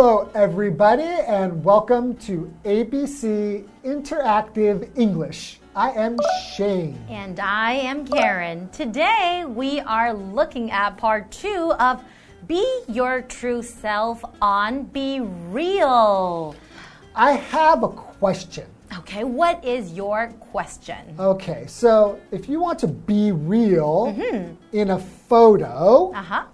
everybody, and welcome to ABC Interactive English. I am Shane. And I am Karen. Today we are looking at part two of Be Your True Self on Be Real. I have a question. Okay, what is your question? Okay, so if you want to be real in a photo Uh huh.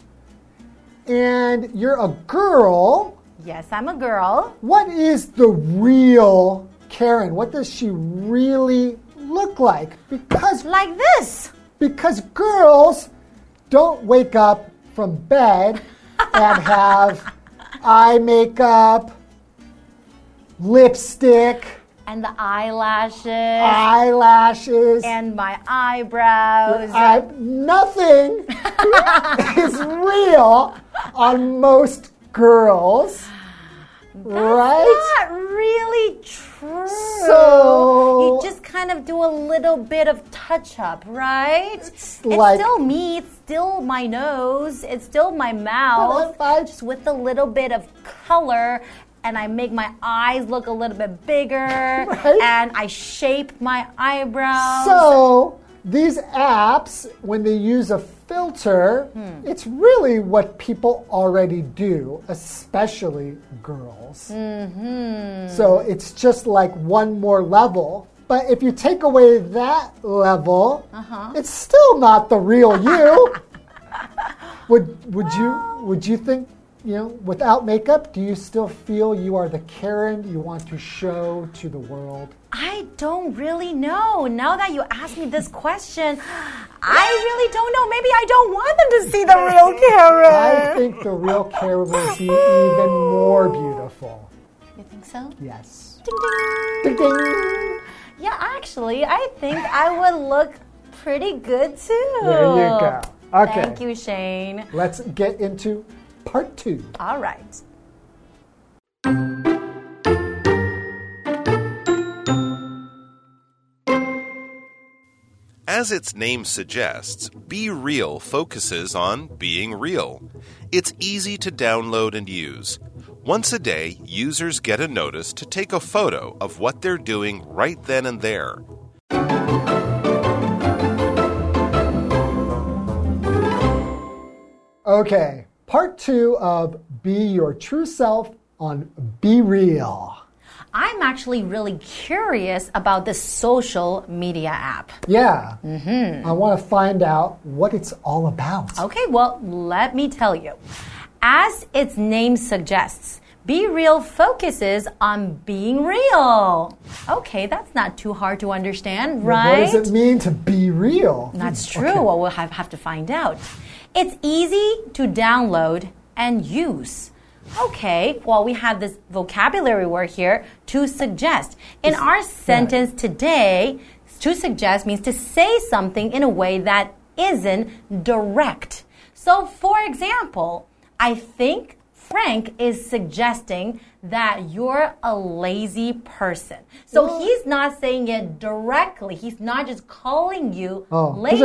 and you're a girl, Yes, I'm a girl. what is the real Karen? What does she really look like? Because Like this. because girls don't wake up from bed and have eye makeup, lipstick, And the eyelashes. eyelashes. and my eyebrows. I, nothing is real on most girls, right? Not really true. So- you just kind of do a little bit of touch up, right? It's, like- still me. It's still my nose. It's still my mouth. I- just with a little bit of color. And I make my eyes look a little bit bigger, Right. and I shape my eyebrows. So these apps, when they use a filter, Hmm. it's really what people already do, especially girls. Mm-hmm. So it's just like one more level. But if you take away that level, Uh-huh. it's still not the real you. would would you would you think you know without makeup? Do you still feel you are the Karen you want to show to the world? I don't really know. Now that you ask me this question, I really don't know. Maybe I don't want them to see the real Karen. I think the real Karen will be even more beautiful. You think so? Yes. Ding ding. Ding ding. Yeah, actually, I think I would look pretty good too. There you go. Okay. Thank you, Shane. Let's get into part two. All right. As its name suggests, Be Real focuses on being real. It's easy to download and use. Once a day, users get a notice to take a photo of what they're doing right then and there. Okay, part two of Be Your True Self on Be Real. I'm actually really curious about this social media app. Yeah, Mm -hmm. I want to find out what it's all about. Okay, well, let me tell you. As its name suggests, Be Real focuses on being real. Okay, that's not too hard to understand, right? What does it mean to be real? That's true. Okay. Well, we'll have, have to find out. It's easy to download and use. Okay, well, we have this vocabulary word here to suggest. In our sentence today, to suggest means to say something in a way that isn't direct. So, for example, I think Frank is suggesting that you're a lazy person. So well, he's not saying it directly. He's not just calling you oh, lazy.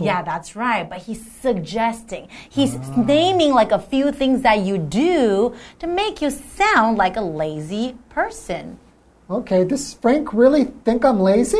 Yeah, that's right. But he's suggesting. He's ah. naming like a few things that you do to make you sound like a lazy person. Okay, does Frank really think I'm lazy?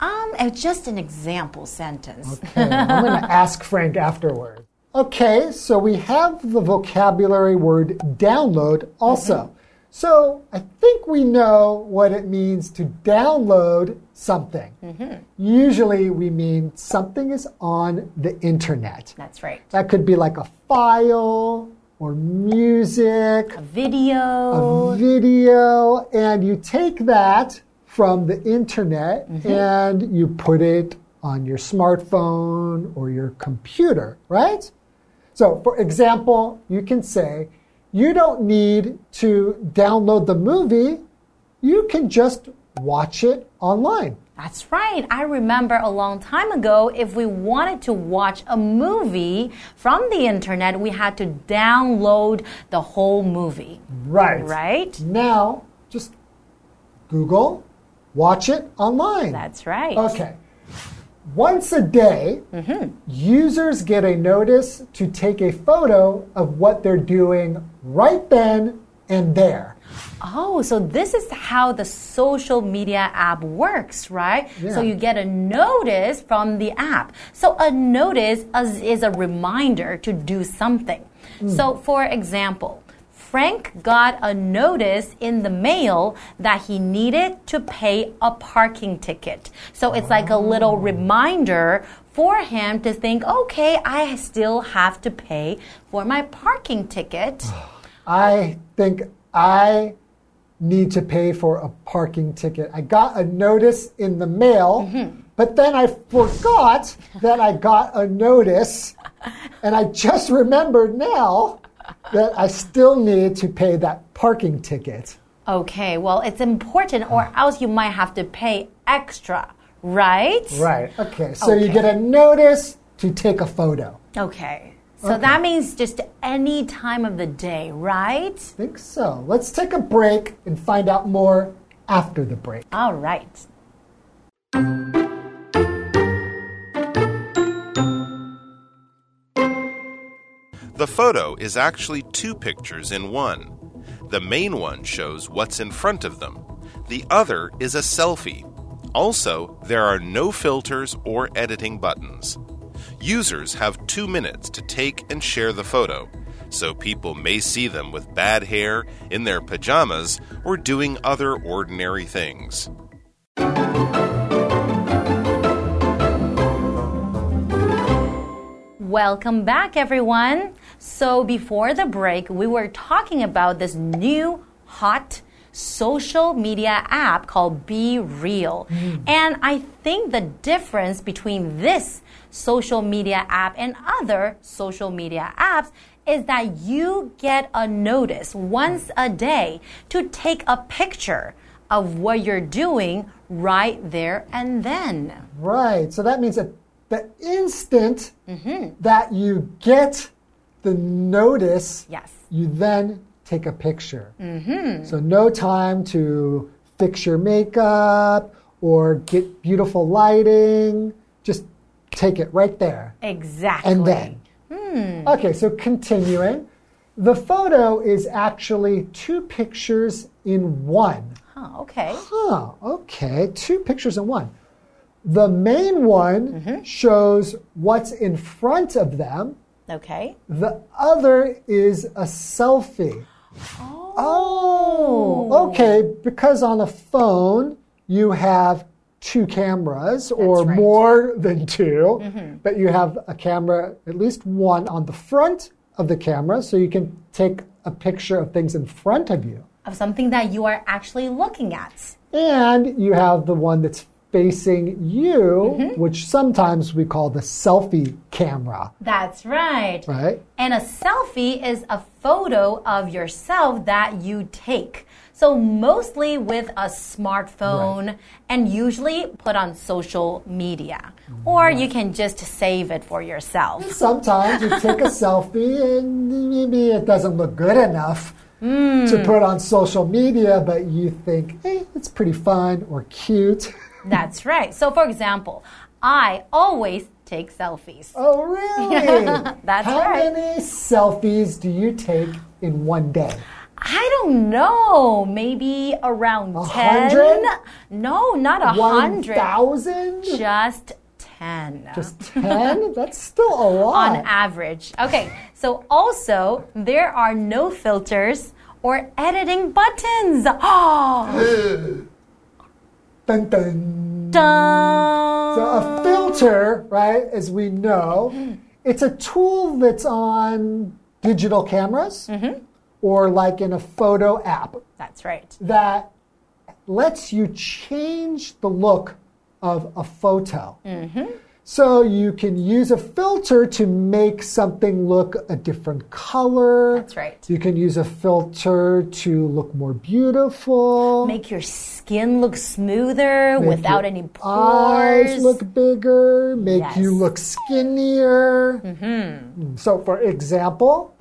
Um, it's just an example sentence. Okay, I'm going to ask Frank afterward. Okay, so we have the vocabulary word download also. Mm-hmm. So I think we know what it means to download something. Mm-hmm. Usually we mean something is on the internet. That's right. That could be like a file or music, A video. a video, and you take that from the internet mm-hmm. and you put it on your smartphone or your computer, right? So, for example, you can say, you don't need to download the movie, you can just watch it online. That's right. I remember a long time ago, if we wanted to watch a movie from the internet, we had to download the whole movie. Right. Right? Now, just Google, watch it online. That's right. Okay. Once a day, mm-hmm. users get a notice to take a photo of what they're doing right then and there. Oh, so this is how the social media app works, right? Yeah. So you get a notice from the app. So a notice is, is a reminder to do something. Mm. So, for example, Frank got a notice in the mail that he needed to pay a parking ticket. So it's like a little reminder for him to think, okay, I still have to pay for my parking ticket. I think I need to pay for a parking ticket. I got a notice in the mail, mm-hmm. but then I forgot that I got a notice, and I just remembered now that I still need to pay that parking ticket. Okay, well, it's important, or ah. else you might have to pay extra, right? Right. Okay. So you get a notice to take a photo. Okay. So that means just any time of the day, right? think so. Let's take a break and find out more after the break. All right. The photo is actually two pictures in one. The main one shows what's in front of them, the other is a selfie. Also, there are no filters or editing buttons. Users have two minutes to take and share the photo, so people may see them with bad hair, in their pajamas, or doing other ordinary things. Welcome back, everyone. So, before the break, we were talking about this new hot social media app called Be Real. And I think the difference between this social media app and other social media apps is that you get a notice once a day to take a picture of what you're doing right there and then. Right. So that means that the instant Mm-hmm. that you get the notice, Yes. you then take a picture. Mm-hmm. So no time to fix your makeup or get beautiful lighting. Just take it right there. Exactly. And then. Okay, so continuing. The photo is actually two pictures in one. Huh, okay. Huh, okay, two pictures in one. The main one shows what's in front of them, Okay. the other is a selfie. Oh. oh, okay, because on a phone you have two cameras or right. more than 2 mm-hmm. but you have a camera, at least one, on the front of the camera so you can take a picture of things in front of you. Of something that you are actually looking at. And you have the one that's facing you, mm-hmm. which sometimes we call the selfie camera, That's right. right? And a selfie is a photo of yourself that you take. So, mostly with a smartphone and usually put on social media. Mm-hmm. Or you can just save it for yourself. Sometimes you take a selfie and maybe it doesn't look good enough hmm. to put on social media, but you think, hey, it's pretty fun or cute. That's right. So, for example, I always take selfies. Oh, really? That's How right. How many selfies do you take in one day? I don't know. Maybe around 10. hundred? No, not a 100. thousand? Just 10. Just ten? That's still a lot. on average. Okay, so also there are no filters or editing buttons. Oh, Dun, dun. Dun. So a filter, right, as we know, mm-hmm. it's a tool that's on digital cameras mm-hmm. or like in a photo app That's right. that lets you change the look of a photo. Mm-hmm. So you can use a filter to make something look a different color. That's right. You can use a filter to look more beautiful. Make your skin look smoother Make without any pores. Eyes look bigger, make Yes. you look skinnier. Mm, So, for example,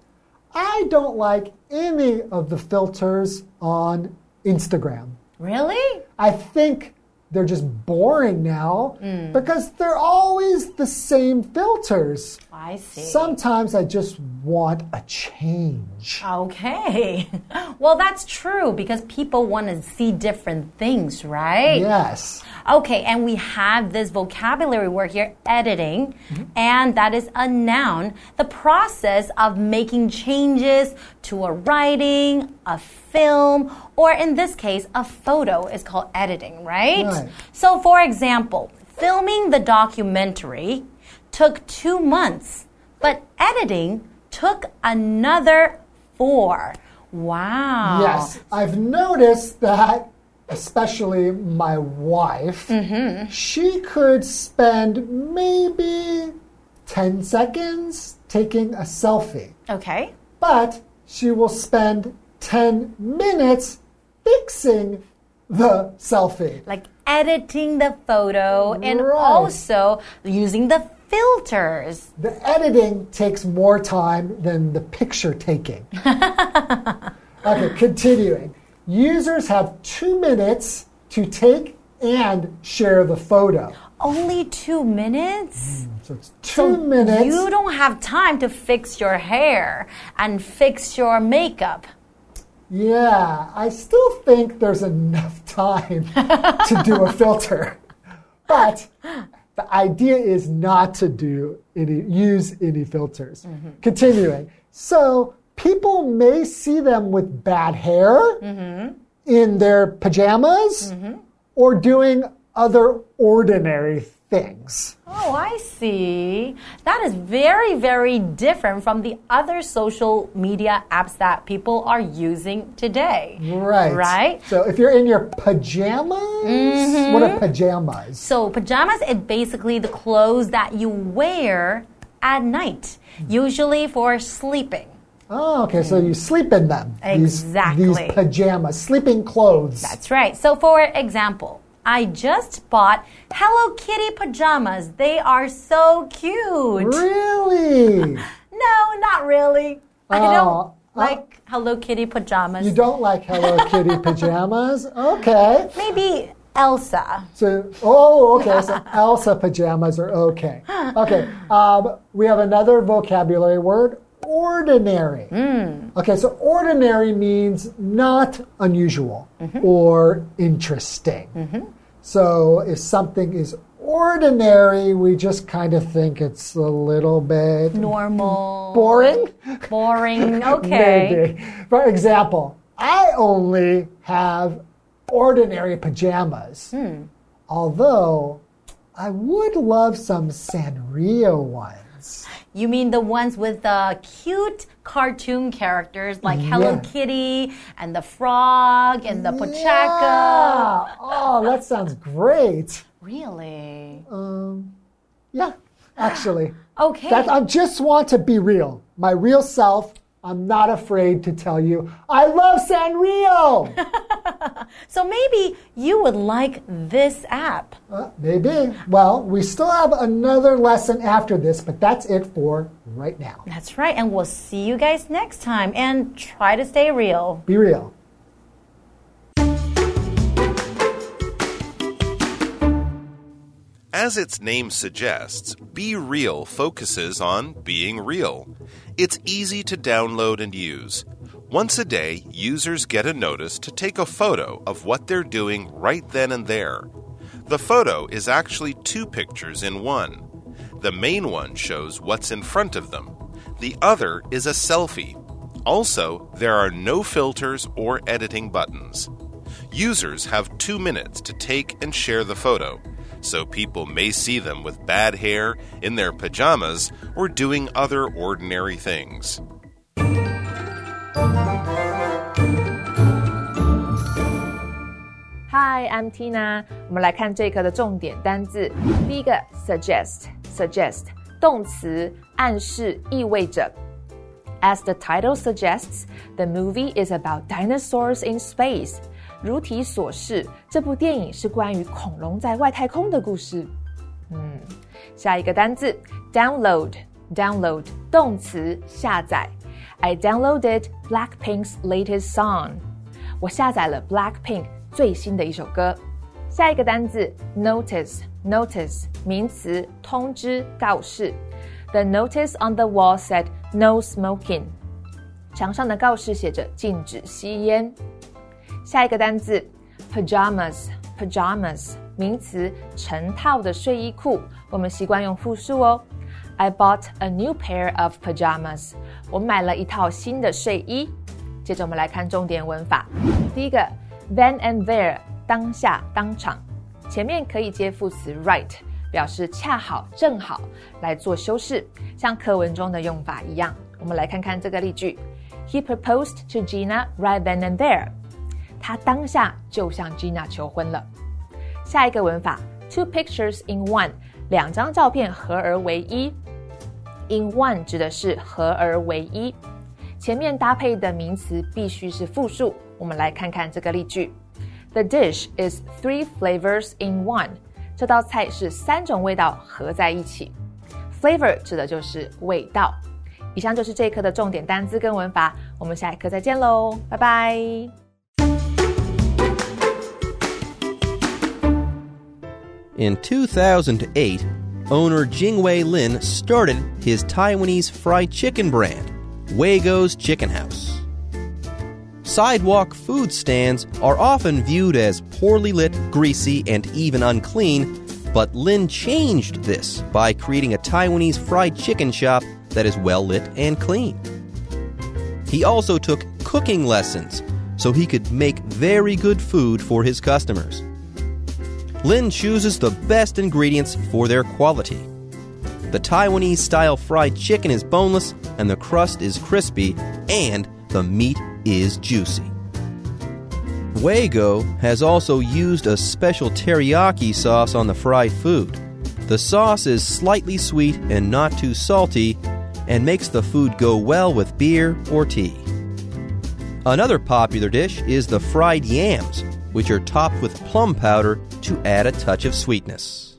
I don't like any of the filters on Instagram. really? I think they're just boring now mm. because they're always the same filters. I see. Sometimes I just want a change. Okay. Well, that's true because people want to see different things, right? Yes. Okay, and we have this vocabulary word here, editing, and that is a noun. The process of making changes to a writing, a film, or in this case, a photo is called editing, right? Right. So, for example, filming the documentary took two months, but editing took another four. Wow. Yes. I've noticed that, especially my wife, mm-hmm. she could spend maybe 10 seconds taking a selfie, Okay. but she will spend 10 minutes fixing the selfie. like editing the photo and Right. also using the filters. The editing takes more time than the picture taking. okay, continuing. Users have two minutes to take and share the photo. Only two minutes? Mm, so it's two minutes. You don't have time to fix your hair and fix your makeup. Yeah, I still think there's enough time to do a filter. But the idea is not to do any use any filters. Mm-hmm. Continuing. So people may see them with bad hair mm-hmm. in their pajamas mm-hmm. or doing other ordinary things. Oh, I see. That is very, very different from the other social media apps that people are using today. Right. Right? So if you're in your pajamas, what are mm-hmm. pajamas? So, pajamas is basically the clothes that you wear at night, usually for sleeping. Oh, okay. So you sleep in them. These- Exactly. These, pajamas, sleeping clothes. That's right. So, for example, I just bought Hello Kitty pajamas. They are so cute. really? No, not really. I Oh, don't uh, like Hello Kitty pajamas. You don't like Hello Kitty pajamas? Okay. Maybe Elsa. So, oh, okay. So Elsa pajamas are okay. Okay. Um, we have another vocabulary word ordinary. Hmm. Okay, so ordinary means not unusual mm-hmm. or interesting. Mm-hmm. So if something is ordinary, we just kind of think it's a little bit Normal. boring. Boring. Okay. Maybe. For example, I only have ordinary pajamas. Hmm. Although I would love some Sanrio ones. You mean the ones with the cute cartoon characters like Hello Yeah. Kitty and the frog and the Pochacco? Yeah. Oh, that sounds great. Really? Um, yeah, actually. Okay. That, I just want to be real. My real self. I'm not afraid to tell you I love Sanrio. so maybe you would like this app. Uh, maybe. Well, we still have another lesson after this, but that's it for right now. That's right. And we'll see you guys next time. And try to stay real. Be real. As its name suggests, Be Real focuses on being real. It's easy to download and use. Once a day, users get a notice to take a photo of what they're doing right then and there. The photo is actually two pictures in one. The main one shows what's in front of them, the other is a selfie. Also, there are no filters or editing buttons. Users have two minutes to take and share the photo, so people may see them with bad hair, in their pajamas, or doing other ordinary things. Hi, I'm Tina。我们来看这一课的重点单字。第一个，suggest，suggest，动词，暗示、意味着。As the title suggests, the movie is about dinosaurs in space. 如题所示，这部电影是关于恐龙在外太空的故事。嗯，下一个单字，download，download，动词，下载。I downloaded Blackpink's latest song. 我下载了 Blackpink 最新的一首歌。下一个单字 notice，notice 名词，通知、告示。The notice on the wall said no smoking。墙上的告示写着禁止吸烟。下一个单字 pajamas，pajamas 名词，成套的睡衣裤。我们习惯用复数哦。I bought a new pair of pajamas。我买了一套新的睡衣。接着我们来看重点文法。第一个 then and there，当下、当场。前面可以接副词 right，表示恰好、正好来做修饰，像课文中的用法一样。我们来看看这个例句：He proposed to Gina right then and there。他当下就向 Gina 求婚了。下一个文法：two pictures in one，两张照片合而为一。in one 指的是合而为一，前面搭配的名词必须是复数。我们来看看这个例句：The dish is three flavors in one。这道菜是三种味道合在一起。Flavor 指的就是味道。以上就是这一课的重点单词跟文法，我们下一课再见喽，拜拜。In 2008, owner Jingwei Lin started his Taiwanese fried chicken brand, Weigo's Chicken House. Sidewalk food stands are often viewed as poorly lit, greasy, and even unclean, but Lin changed this by creating a Taiwanese fried chicken shop that is well lit and clean. He also took cooking lessons so he could make very good food for his customers. Lin chooses the best ingredients for their quality. The Taiwanese style fried chicken is boneless, and the crust is crispy, and the meat is juicy. Weigo has also used a special teriyaki sauce on the fried food. The sauce is slightly sweet and not too salty, and makes the food go well with beer or tea. Another popular dish is the fried yams, which are topped with plum powder to add a touch of sweetness.